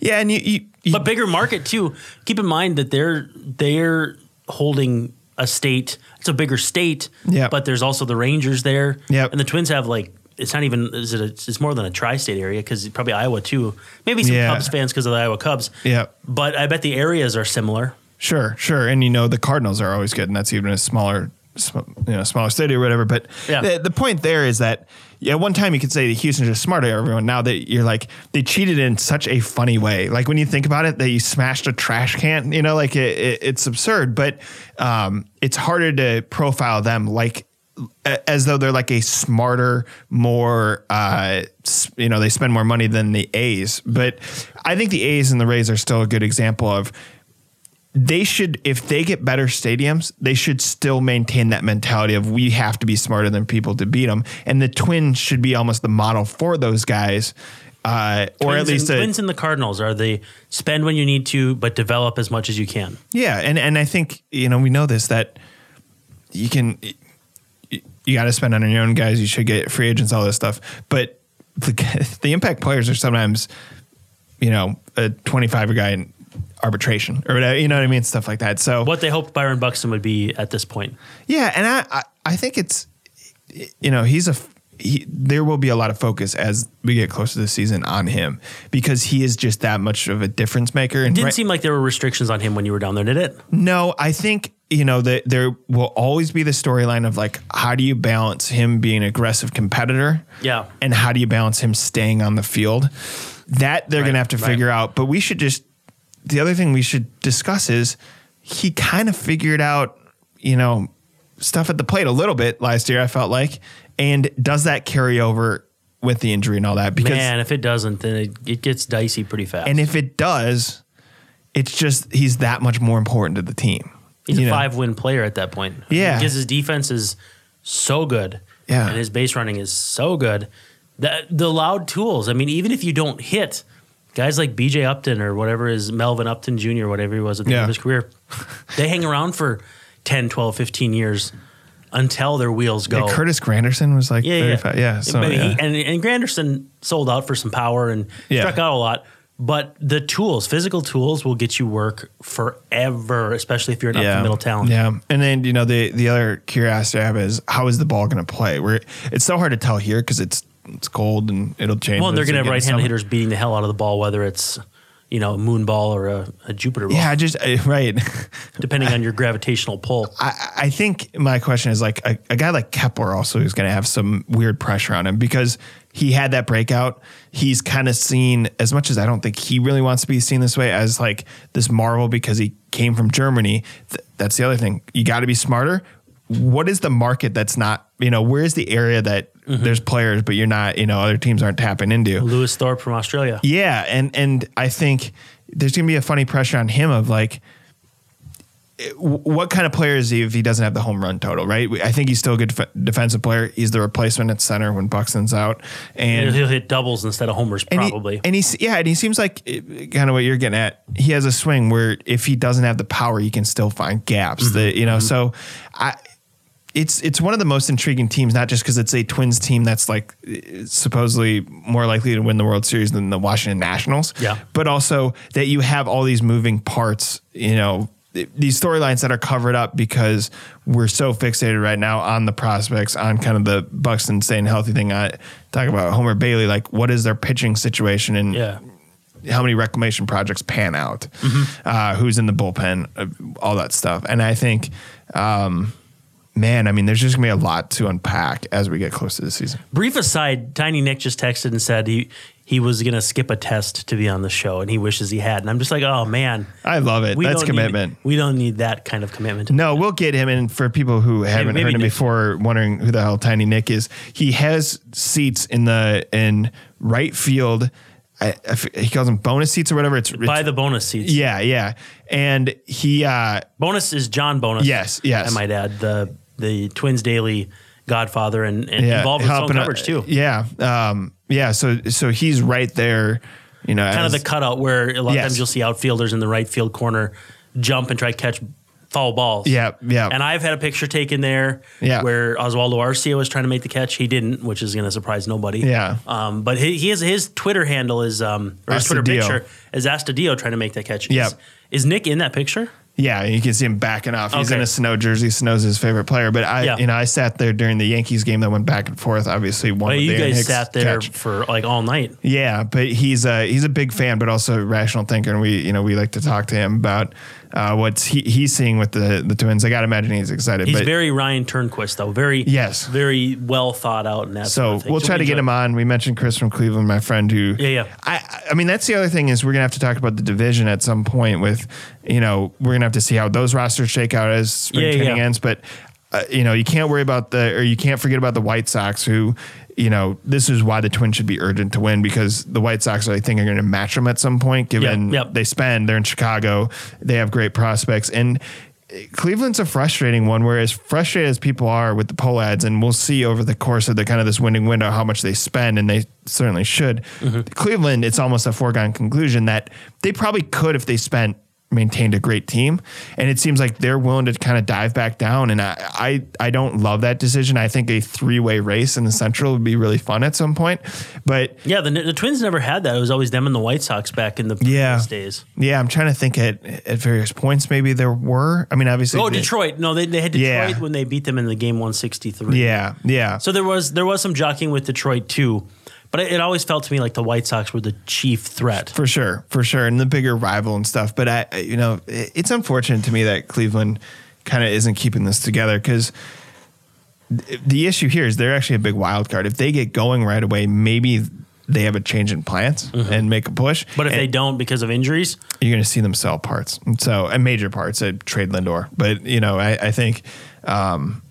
yeah. And you, you, you but bigger market too. Keep in mind that they're they're holding a state. It's a bigger state. Yeah. But there's also the Rangers there. Yep. And the Twins have like it's not even is it a, it's more than a tri-state area because probably Iowa too. Maybe some Yeah. Cubs fans because of the Iowa Cubs. yeah. But I bet the areas are similar. Sure, sure. And you know the Cardinals are always good, and that's even a smaller, sm- you know, smaller city or whatever. But Yeah. the, the point there is that yeah, one time you could say the Houston's just smarter everyone. Now that you're like they cheated in such a funny way. Like when you think about it, that you smashed a trash can. You know, like it, it, it's absurd. But um, it's harder to profile them like as though they're like a smarter, more, uh, you know, they spend more money than the A's. But I think the A's and the Rays are still a good example of they should if they get better stadiums they should still maintain that mentality of we have to be smarter than people to beat them and the twins should be almost the model for those guys uh, or at least and, a, Twins and the Cardinals are the spend when you need to, but develop as much as you can. yeah and and i think you know we know this that you can you, got to spend on your own guys you should get free agents all this stuff but the, the impact players are sometimes you know a 25 guy in arbitration or whatever you know what i mean stuff like that so What they hoped Byron Buxton would be at this point. Yeah, and I, I, I think it's, you know, he's a. He, there will be a lot of focus as we get closer to the season on him because he is just that much of a difference maker. And Didn't right- seem like there were restrictions on him when you were down there, did it? no, I think you know that there will always be the storyline of like how do you balance him being an aggressive competitor, Yeah. and how do you balance him staying on the field? That they're Right, gonna have to right. figure out. But we should just the other thing we should discuss is he kind of figured out, you know, stuff at the plate a little bit last year. I felt like, and does that carry over with the injury and all that? Because Man, if it doesn't, then it, it gets dicey pretty fast. and if it does, it's just he's that much more important to the team. He's You a know? five win player at that point. Yeah. Because his defense is so good. Yeah. And his base running is so good. The, the loud tools. I mean, even if you don't hit, guys like BJ Upton or whatever is Melvin Upton Jr., whatever he was at the end of his career, they hang around for 10, 12, 15 years until their wheels go. Yeah, Curtis Granderson was like Yeah, yeah. 35. Yeah. so, but he, and, and Granderson sold out for some power and Yeah. struck out a lot. But the tools, physical tools, will get you work forever, especially if you're an up the middle talent. Yeah, and then you know the the other curiosity I have is how is the ball going to play? Where it's so hard to tell here because it's it's cold and it'll change. Well, they're going to have right into hand summer. hitters beating the hell out of the ball, whether it's you know a moon ball or a, a Jupiter ball, Yeah, just I, right. depending on your gravitational pull. I, I think my question is like a, a guy like Kepler also is going to have some weird pressure on him because he had that breakout. He's kind of seen as much as I don't think he really wants to be seen this way as like this marvel because he came from Germany. Th- that's the other thing. You got to be smarter. What is the market that's not, you know, where's the area that Mm-hmm. there's players, but you're not, you know, other teams aren't tapping into? Lewis Thorpe from Australia. Yeah, and and I think there's gonna be a funny pressure on him of like, what kind of player is he if he doesn't have the home run total? Right. I think he's still a good def- defensive player. He's the replacement at center when Buxton's out, and He'll hit doubles instead of homers, and he- probably. and he's yeah, and he seems like kind of what you're getting at. He has a swing where if he doesn't have the power, he can still find gaps. Mm-hmm. That you know, so I. It's it's one of the most intriguing teams, not just because it's a Twins team that's like eh, supposedly more likely to win the World Series than the Washington Nationals. Yeah. but also that you have all these moving parts. You know, these storylines that are covered up because we're so fixated right now on the prospects, on kind of the Buxton staying healthy thing. I talk about Homer Bailey, like what is their pitching situation and yeah. how many reclamation projects pan out, Mm-hmm. uh, who's in the bullpen, uh, all that stuff. And I think, um, man, I mean, there's just gonna be a lot to unpack as we get close to the season. Brief aside, Tiny Nick just texted and said he he was going to skip a test to be on the show, and he wishes he had. And I'm just like, oh man, I love it. That's commitment. Need, we don't need that kind of commitment. No, we'll get him. And for people who haven't maybe heard him Nick. before, wondering who the hell Tiny Nick is, he has seats in the in right field. I, I f- he calls them bonus seats or whatever. It's, it's Buy the bonus seats. yeah, yeah. And he, uh, Bonus is John Bonnes. Yes, yes. I might add the the Twins Daily Godfather and, and yeah, involved with his own coverage too. Yeah, um, yeah. So so he's right there you know, kind as- of the cutout where a lot of times you'll see outfielders in the right field corner jump and try to catch foul balls. Yeah, yeah. And I've had a picture taken there Yeah. where Oswaldo Arcia was trying to make the catch. He didn't, which is going to surprise nobody. Yeah. Um, but he, he has his Twitter handle is um, or his Twitter picture is Astudillo trying to make that catch. Yep. Is, is Nick in that picture? Yeah, you can see him backing off. He's Okay. in a Sano jersey. Sano's his favorite player. But I, Yeah. you know, I sat there during the Yankees game that went back and forth. Obviously, one. Well, with you the Aaron guys Hicks sat there catch. for like all night. Yeah, but he's a he's a big fan, but also a rational thinker, and we you know we like to talk to him about uh, what's he, he's seeing with the the Twins. I got to imagine he's excited. He's but very Ryan Turnquist though. Very Yes. very well thought out and that. so sort of we'll So try to get him on. We mentioned Chris from Cleveland, my friend, who Yeah, yeah. I I mean that's the other thing is we're gonna have to talk about the division at some point. With you know we're gonna have to see how those rosters shake out as spring Yeah, training yeah. ends, but. Uh, you know, you can't worry about the, or you can't forget about the White Sox, who, you know, this is why the Twins should be urgent to win because the White Sox, I think, are going to match them at some point. Given Yep, yep. they spend, they're in Chicago, they have great prospects, and Cleveland's a frustrating one. Where as frustrated as people are with the Pohlads, and we'll see over the course of the kind of this winning window how much they spend, and they certainly should. Mm-hmm. Cleveland, it's almost a foregone conclusion that they probably could if they spent maintained a great team and it seems like they're willing to kind of dive back down and I, I I don't love that decision. I think a three-way race in the central would be really fun at some point. But Yeah, the, the Twins never had that. It was always them and the White Sox back in the Yeah. previous days. yeah, I'm trying to think at at various points maybe there were. I mean obviously Oh, they- Detroit. No, they, they had Detroit Yeah. when they beat them in the game 163. Yeah, yeah. So there was there was some jockeying with Detroit too, but it, it always felt to me like the White Sox were the chief threat. For sure, for sure, and the bigger rival and stuff. But I, you know, it- it's unfortunate to me that Cleveland kind of isn't keeping this together because the issue here is they're actually a big wild card. If they get going right away, maybe they have a change in plans and make a push. Mm-hmm. But if And they don't because of injuries, you're going to see them sell parts, and so and major parts. I trade Lindor, but you know, I, I think. Um,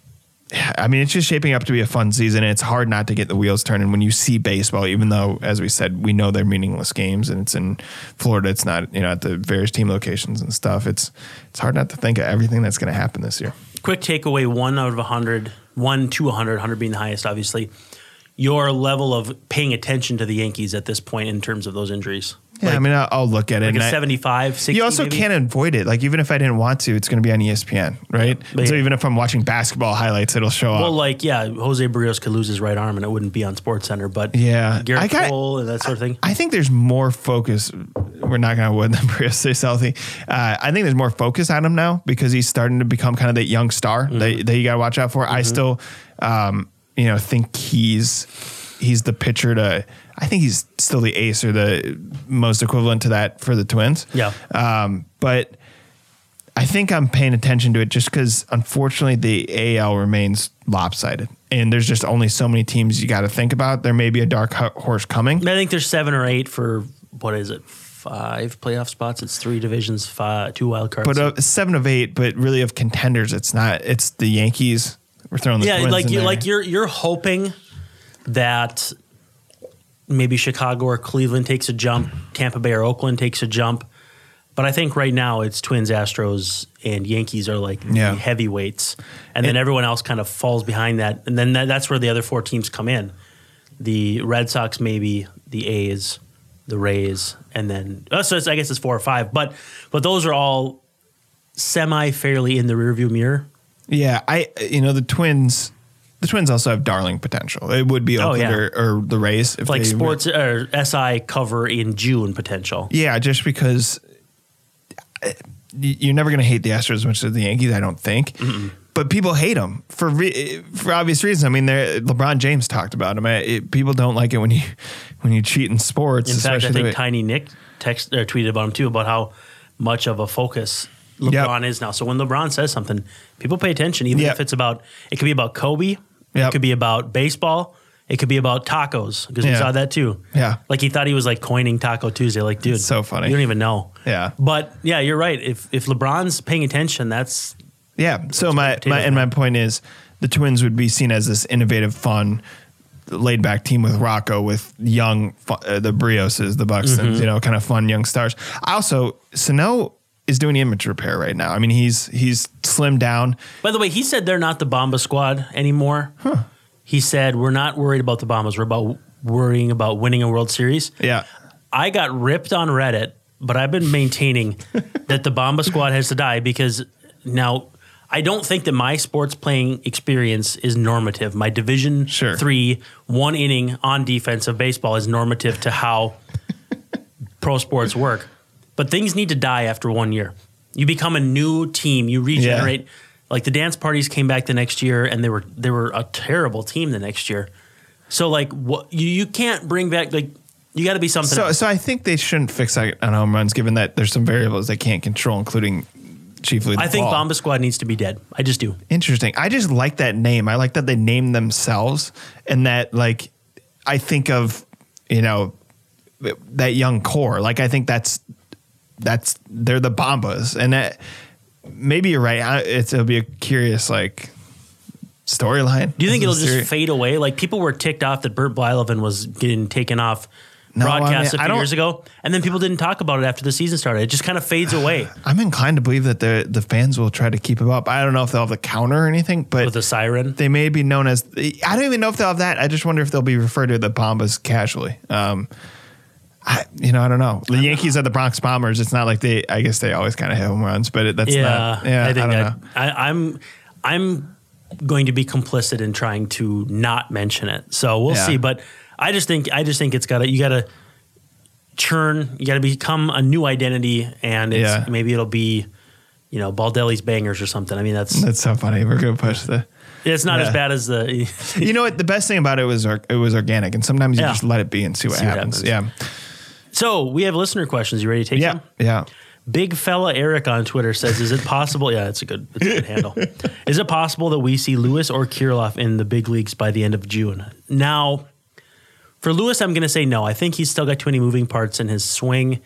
I mean, it's just shaping up to be a fun season. And it's hard not to get the wheels turning when you see baseball, even though, as we said, we know they're meaningless games and it's in Florida. It's not, you know, at the various team locations and stuff. It's it's hard not to think of everything that's going to happen this year. quick takeaway: one out of 100, one to 100, 100 being the highest, obviously. Your level of paying attention to the Yankees at this point in terms of those injuries, Yeah, I mean, I'll, I'll look at it. like a I- 75, 60 you also maybe? can't avoid it. Like even if I didn't want to, it's going to be on ESPN, right? but so yeah. even if I'm watching basketball highlights, it'll show Well, up. Well, like yeah, Jose Berrios could lose his right arm and it wouldn't be on Sports Center, but Yeah. Gerrit I got- Cole and that sort of thing. I think there's more focus. We're not going to wood them Berrios stays healthy. Uh, I think there's more focus on him now because he's starting to become kind of that young star Mm-hmm. that, that you got to watch out for. I still, um, you know, think he's he's the pitcher to. I think he's still the ace or the most equivalent to that for the Twins. Yeah. Um, but I think I'm paying attention to it just because, unfortunately, the AL remains lopsided, and there's just only so many teams you got to think about. There may be a dark ho- horse coming. I think there's seven or eight for what is it? Five playoff spots. It's three divisions, five, two wild cards. But uh, seven of eight, but really of contenders, it's not. It's the Yankees. We're throwing the yeah, like you there. like you're you're hoping that maybe Chicago or Cleveland takes a jump, Tampa Bay or Oakland takes a jump. But I think right now it's Twins, Astros, and Yankees are like Yeah. the heavyweights, and then everyone else kind of falls behind that, and then that, that's where the other four teams come in: the Red Sox, maybe the A's, the Rays, and then uh, so I guess it's four or five. But but those are all semi fairly in the rearview mirror. yeah, I you know the Twins. The Twins also have darling potential. It would be Oh, yeah. or, or the Rays if like sports or SI cover in June potential. Yeah, just because uh, you're never going to hate the Astros as much as the Yankees, I don't think. But people hate them for re- for obvious reasons. I mean, LeBron James talked about them. It, people don't like it when you when you cheat in sports. In fact, I think way- Tiny Nick text or tweeted about him too about how much of a focus LeBron is now. So when LeBron says something, people pay attention, even Yep. if it's about it could be about Kobe, Yep. it could be about baseball, it could be about tacos because we Yeah. saw that too. Yeah. like he thought he was like coining Taco Tuesday. Like, dude, It's so funny. You don't even know. Yeah. but yeah, you're right. If if LeBron's paying attention, that's Yeah. So my, potato my and my point is the Twins would be seen as this innovative, fun, laid back team with Rocco, with young fu- uh, the Berrioses, the Buxtons, Mm-hmm. you know, kind of fun young stars. I also Sano is doing image repair right now. I mean, he's he's slimmed down. By the way, he said they're not the Bomba squad anymore. He said we're not worried about the Bombas. We're about worrying about winning a World Series. Yeah. I got ripped on Reddit, but I've been maintaining that the Bomba Squad has to die because now I don't think that my sports playing experience is normative. My Division Sure. three one inning on defense of baseball is normative to how pro sports work. But things need to die after one year. You become a new team. You regenerate. Like the dance parties came back the next year, and they were they were a terrible team the next year. So like what you you can't bring back like you got to be something. So, else. so I think they shouldn't fix that on home runs, given that there's some variables they can't control, including chiefly. The I think ball. Bomba Squad needs to be dead. I just do. Interesting. I just like that name. I like that they name themselves, and that like I think of you know that young core. Like I think that's that's they're the Bombas, and that maybe you're right. I, it's, it'll be a curious like storyline. Do you think it'll just fade away? Like people were ticked off that Burt Blyleven was getting taken off No, I broadcast mean, I a few years ago, and then people didn't talk about it after the season started. It just kind of fades away I'm inclined to believe that the the fans will try to keep him up. I don't know if they'll have the counter or anything, but with the siren. they may be known as. I don't even know if they'll have that. I just wonder if they'll be referred to the Bombas casually. Um, I, you know, I don't know. The Yankees are the Bronx Bombers. It's not like they. I guess they always kind of hit home runs, but it, that's Yeah, not. Yeah, I think don't that know. I, I'm I'm going to be complicit in trying to not mention it. So we'll Yeah. see. But I just think I just think it's got to you got to churn. You got to become a new identity, and it's, Yeah. maybe it'll be you know Baldelli's bangers or something. I mean that's That's so funny. We're gonna push the. it's not Yeah. as bad as the You know what? The best thing about it was it was organic, and sometimes you Yeah. just let it be and see what See what happens. happens. So we have listener questions. You ready to take Yeah, them? yeah, yeah. Big fella Eric on Twitter says, "Is it possible? Yeah, it's a good, it's a good handle. Is it possible that we see Lewis or Kirilloff in the big leagues by the end of June?" Now, for Lewis, I'm going to say no. I think he's still got too many moving parts in his swing,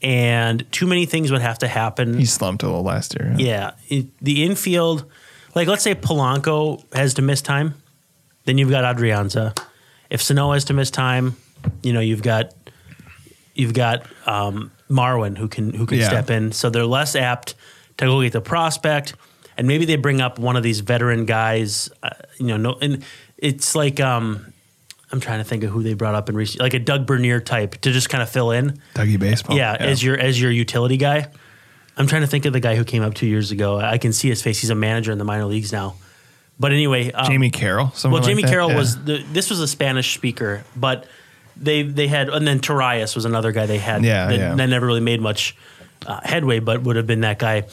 and too many things would have to happen. He slumped a little last year. yeah, it, the infield, like let's say Polanco has to miss time, then you've got Adrianza. If Sano has to miss time, you know you've got you've got um, Marwin who can who can Yeah. step in. So they're less apt to go get the prospect, and maybe they bring up one of these veteran guys. Uh, you know, no, and it's like um, I'm trying to think of who they brought up in recent, like a Doug Bernier type to just kind of fill in. Dougie baseball. yeah, as your as your utility guy. I'm trying to think of the guy who came up two years ago. I can see his face. He's a manager in the minor leagues now. But anyway, um, Jamie Carroll. someone well, like Jamie that? Carroll Yeah. was the, this was a Spanish speaker, but they they had and then Tarias was another guy they had. Yeah, that, yeah. that never really made much uh, headway, but would have been that guy.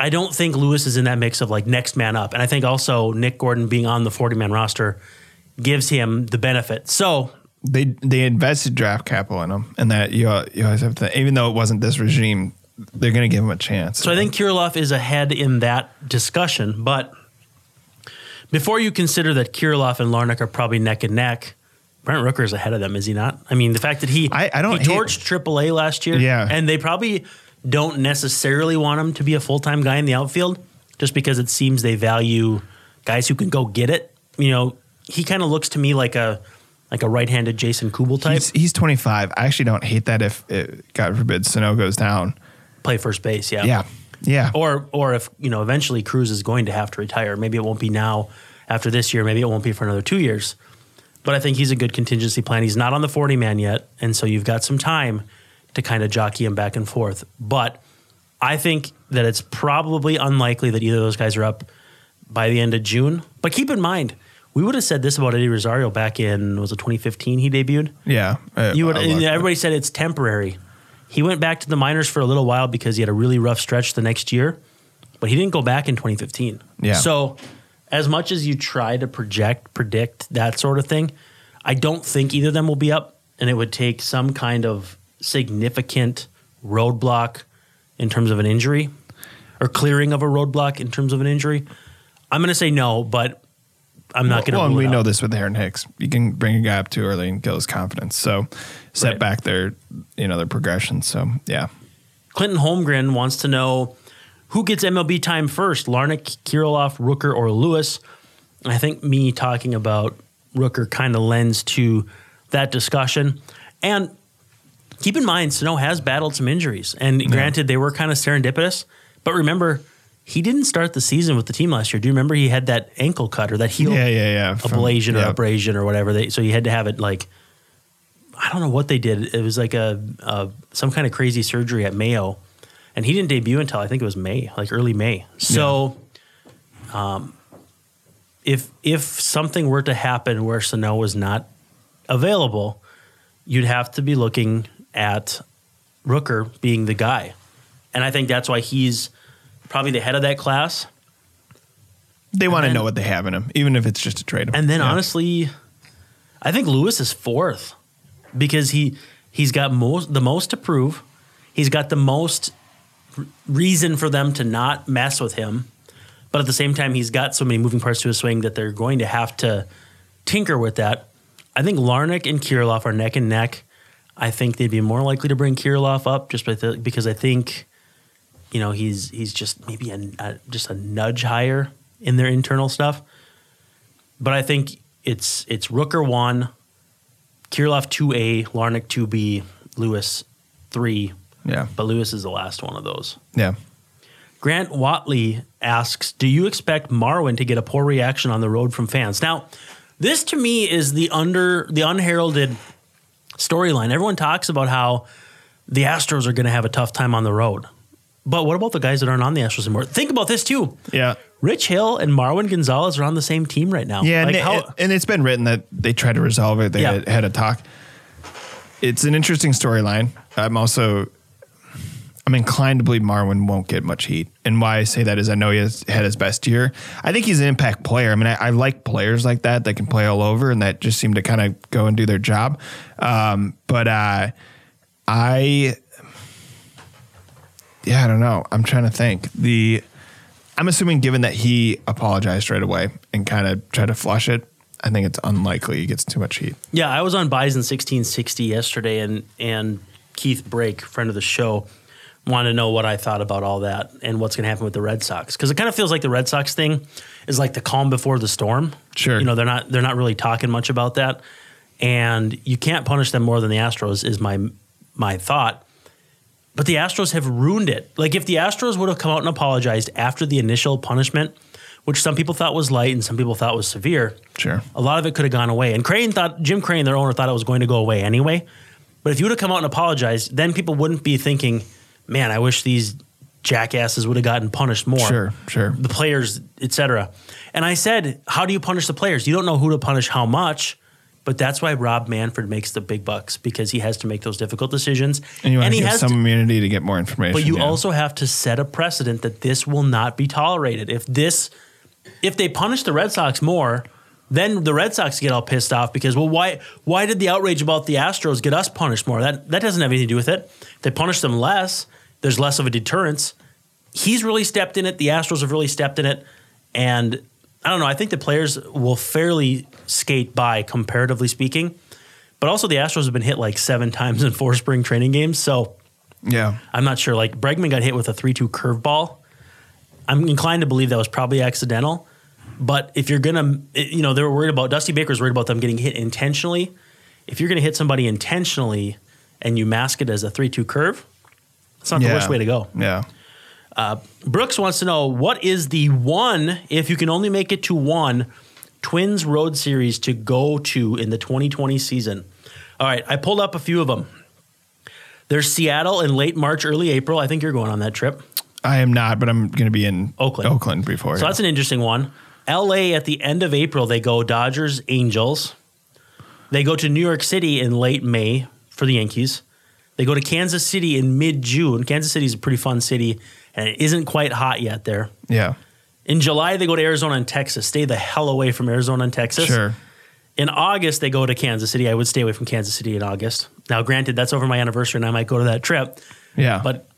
I don't think Lewis is in that mix of like next man up, and I think also Nick Gordon being on the forty man roster gives him the benefit. So they they invested draft capital in him, and that you you always have to. Even though it wasn't this regime, they're going to give him a chance. So I think Kirilloff is ahead in that discussion, but before you consider that Kirilloff and Larnach are probably neck and neck, Brent Rooker is ahead of them, is he not? I mean, the fact that he I- I don't he hate- torched AAA last year, Yeah. and they probably don't necessarily want him to be a full time guy in the outfield, just because it seems they value guys who can go get it. You know, he kind of looks to me like a like a right handed Jason Kubel type, he's, he's 25. I actually don't hate that if, it, God forbid, Sano goes down. play first base, yeah, Yeah, yeah. or or if you know eventually Cruz is going to have to retire, maybe it won't be now after this year, maybe it won't be for another two years. But I think he's a good contingency plan. He's not on the forty man yet, and so you've got some time to kind of jockey him back and forth. But I think that it's probably unlikely that either of those guys are up by the end of June. But keep in mind, we would have said this about Eddie Rosario back in was it 2015 he debuted. yeah. Uh, You would, everybody said it's temporary. He went back to the minors for a little while because he had a really rough stretch the next year, but he didn't go back in 2015. Yeah. So, as much as you try to project, predict that sort of thing, I don't think either of them will be up, and it would take some kind of significant roadblock in terms of an injury or clearing of a roadblock in terms of an injury. I'm going to say no, but I'm not going to. Well, and we know this with Aaron Hicks. You can bring a guy up too early and kill his confidence. So set Right. back their, you know, their progression. So yeah, Clinton Holmgren wants to know who gets MLB time first, Larnach, Kirilloff, Rooker, or Lewis. I think me talking about Rooker kind of lends to that discussion. And keep in mind, Sano has battled some injuries. And granted, they were kind of serendipitous. But remember, he didn't start the season with the team last year. Do you remember he had that ankle cut or that heel yeah, yeah, yeah. From- or yeah. abrasion or whatever? They, so he had to have it like I don't know what they did. It was like a, a some kind of crazy surgery at Mayo, and he didn't debut until I think it was May, like early May. So, um, if if something were to happen where Sano was not available, you'd have to be looking at Rooker being the guy, and I think that's why he's probably the head of that class. They want to know what they have in him, even if it's just a trade. And then Yeah. honestly, I think Lewis is fourth because he he's got most the most to prove. He's got the most reason for them to not mess with him. But at the same time, he's got so many moving parts to his swing that they're going to have to tinker with that. I think Larnach and Kirilloff are neck and neck. I think they'd be more likely to bring Kirilloff up just because I think, you know, he's he's just maybe a, a just a nudge higher in their internal stuff. But I think it's it's Rooker one, Kirilloff two A, Larnach two B, Lewis three. Yeah, But Lewis is the last one of those. yeah. Grant Watley asks, "Do you expect Marwin to get a poor reaction on the road from fans?" Now, this to me is the under the unheralded storyline. Everyone talks about how the Astros are going to have a tough time on the road. But what about the guys that aren't on the Astros anymore? Think about this too. Yeah. Rich Hill and Marwin Gonzalez are on the same team right now. Yeah, Like, and, how- it, and it's been written that they tried to resolve it. They Yeah. had, had a talk. It's an interesting storyline. I'm also I'm inclined to believe Marwin won't get much heat. And why I say that is I know he has had his best year. I think he's an impact player. I mean, I, I like players like that that can play all over and that just seem to kind of go and do their job. Um, but uh, I, yeah, I don't know. I'm trying to think. The I'm assuming, given that he apologized right away and kind of tried to flush it, I think it's unlikely he gets too much heat. Yeah, I was on Bison sixteen sixty yesterday, and and Keith Brake, friend of the show, wanted to know what I thought about all that and what's going to happen with the Red Sox because it kind of feels like the Red Sox thing is like the calm before the storm. Sure. you know they're not they're not really talking much about that, and you can't punish them more than the Astros is my my thought. But the Astros have ruined it. Like if the Astros would have come out and apologized after the initial punishment, which some people thought was light and some people thought was severe, Sure. a lot of it could have gone away. And Crane thought Jim Crane, their owner, thought it was going to go away anyway. But if you would have come out and apologized, then people wouldn't be thinking, "Man, I wish these jackasses would have gotten punished more." Sure, sure. The players, etc. And I said, "How do you punish the players? You don't know who to punish, how much." But that's why Rob Manfred makes the big bucks because he has to make those difficult decisions, And you want to he give has some to- immunity to get more information. but you yeah. also have to set a precedent that this will not be tolerated. If this, if they punish the Red Sox more, then the Red Sox get all pissed off because well, why why did the outrage about the Astros get us punished more? That that doesn't have anything to do with it. If they punish them less. There's less of a deterrence. He's really stepped in it. The Astros have really stepped in it, and I don't know. I think the players will fairly skate by, comparatively speaking. But also, the Astros have been hit like seven times in four spring training games, so. yeah. I'm not sure. Like Bregman got hit with a three-two curveball. I'm inclined to believe that was probably accidental. But if you're gonna, you know, they were worried about Dusty Baker's worried about them getting hit intentionally. If you're gonna hit somebody intentionally and you mask it as a three-two curve, it's not yeah. the worst way to go. Yeah. Uh, Brooks wants to know what is the one, if you can only make it to one, Twins Road Series to go to in the 2020 season. All right, I pulled up a few of them. There's Seattle in late March, early April. I think you're going on that trip. I am not, but I'm going to be in Oakland. Oakland before. So that's an interesting one. LA at the end of April, they go Dodgers, Angels. They go to New York City in late May for the Yankees. They go to Kansas City in mid June. Kansas City is a pretty fun city, and it isn't quite hot yet there. yeah. In July, they go to Arizona and Texas. Stay the hell away from Arizona and Texas. Sure. In August, they go to Kansas City. I would stay away from Kansas City in August. Now, granted, that's over my anniversary, and I might go to that trip. Yeah. But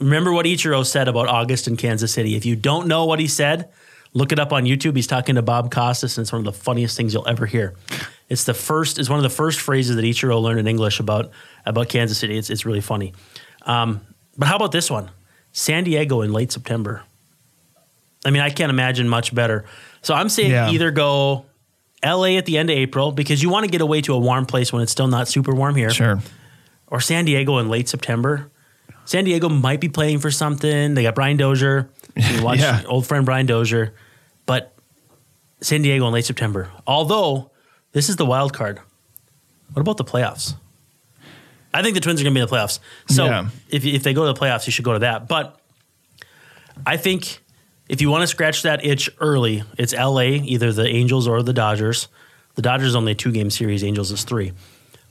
remember what Ichiro said about August in Kansas City. If you don't know what he said, look it up on YouTube. He's talking to Bob Costas, and it's one of the funniest things you'll ever hear. It's the first. It's one of the first phrases that Ichiro learned in English about about Kansas City. It's it's really funny. Um, but how about this one? San Diego in late September. I mean, I can't imagine much better. So I'm saying Yeah. either go LA at the end of April because you want to get away to a warm place when it's still not super warm here sure. or San Diego in late September. San Diego might be playing for something. They got Brian Dozier. You watch Yeah. old friend Brian Dozier, but San Diego in late September. Although this is the wild card. What about the playoffs? I think the Twins are going to be in the playoffs. So Yeah. if if they go to the playoffs, you should go to that. But I think if you want to scratch that itch early, it's LA, either the Angels or the Dodgers. The Dodgers only a two game series, Angels is three.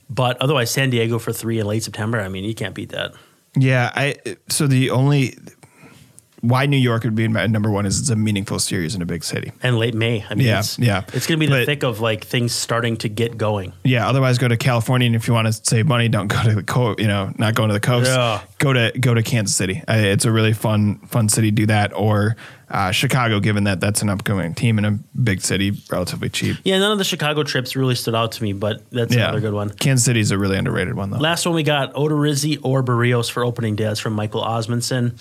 But otherwise, San Diego for three in late September. I mean, you can't beat that. Yeah, I so the only why New York would be my number one is it's a meaningful series in a big city. And late May. I mean, Yeah, it's, yeah. It's going to be the But- thick of like things starting to get going. Yeah, otherwise go to California, and if you want to save money, don't go to the coast. You know, not going to the coast. Yeah. Go to go to Kansas City. Uh, it's a really fun fun city. to Do that or uh, Chicago, given that that's an upcoming team in a big city, relatively cheap. Yeah, none of the Chicago trips really stood out to me, but that's Yeah, another good one. Kansas City is a really underrated one though. Last one we got Odorizzi or Berrios for opening day. That's from Michael Osmondson.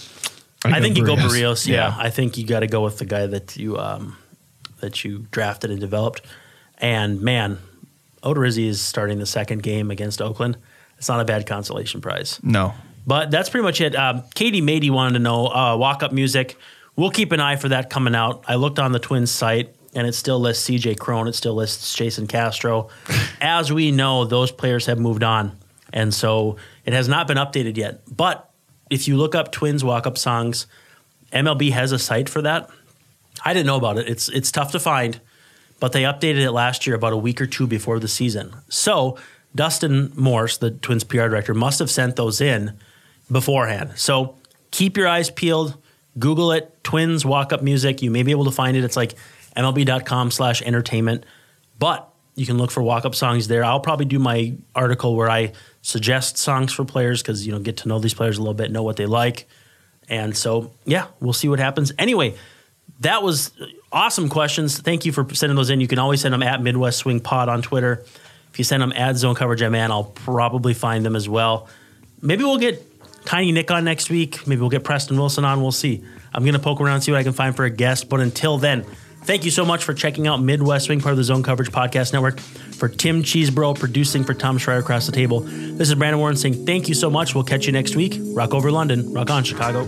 I I, think you go Berrios. Berrios. Yeah. Yeah. I think you got to go with the guy that you um, that you drafted and developed. And man, Odorizzi is starting the second game against Oakland. It's not a bad consolation prize. No, But that's pretty much it. Um, Katie Mady wanted to know uh, walk up music. We'll keep an eye for that coming out. I looked on the Twins site and it still lists CJ Cron. It still lists Jason Castro. As we know, those players have moved on. And so it has not been updated yet. But if you look up Twins walk up songs, MLB has a site for that. I didn't know about it. It's it's tough to find, but they updated it last year about a week or two before the season. So Dustin Morse, the Twins PR director, must have sent those in beforehand. So keep your eyes peeled. Google it, Twins walk up music. You may be able to find it. It's like MLB.com slash entertainment. But you can look for walk up songs there. I'll probably do my article where I suggest songs for players because you know get to know these players a little bit, know what they like. And so yeah, we'll see what happens. Anyway, that was uh, awesome questions. Thank you for sending those in. You can always send them at Midwest Swing Pod on Twitter. If you send them at Zone Coverage Man, I'll probably find them as well. Maybe we'll get Tiny Nick on next week. Maybe we'll get Preston Wilson on. We'll see. I'm going to poke around, see what I can find for a guest. But until then, thank you so much for checking out Midwest Swing, part of the Zone Coverage Podcast Network. For Tim Cheesebro, producing for Tom Schreier across the table. This is Brandon Warne saying thank you so much. We'll catch you next week. Rock over London. Rock on, Chicago.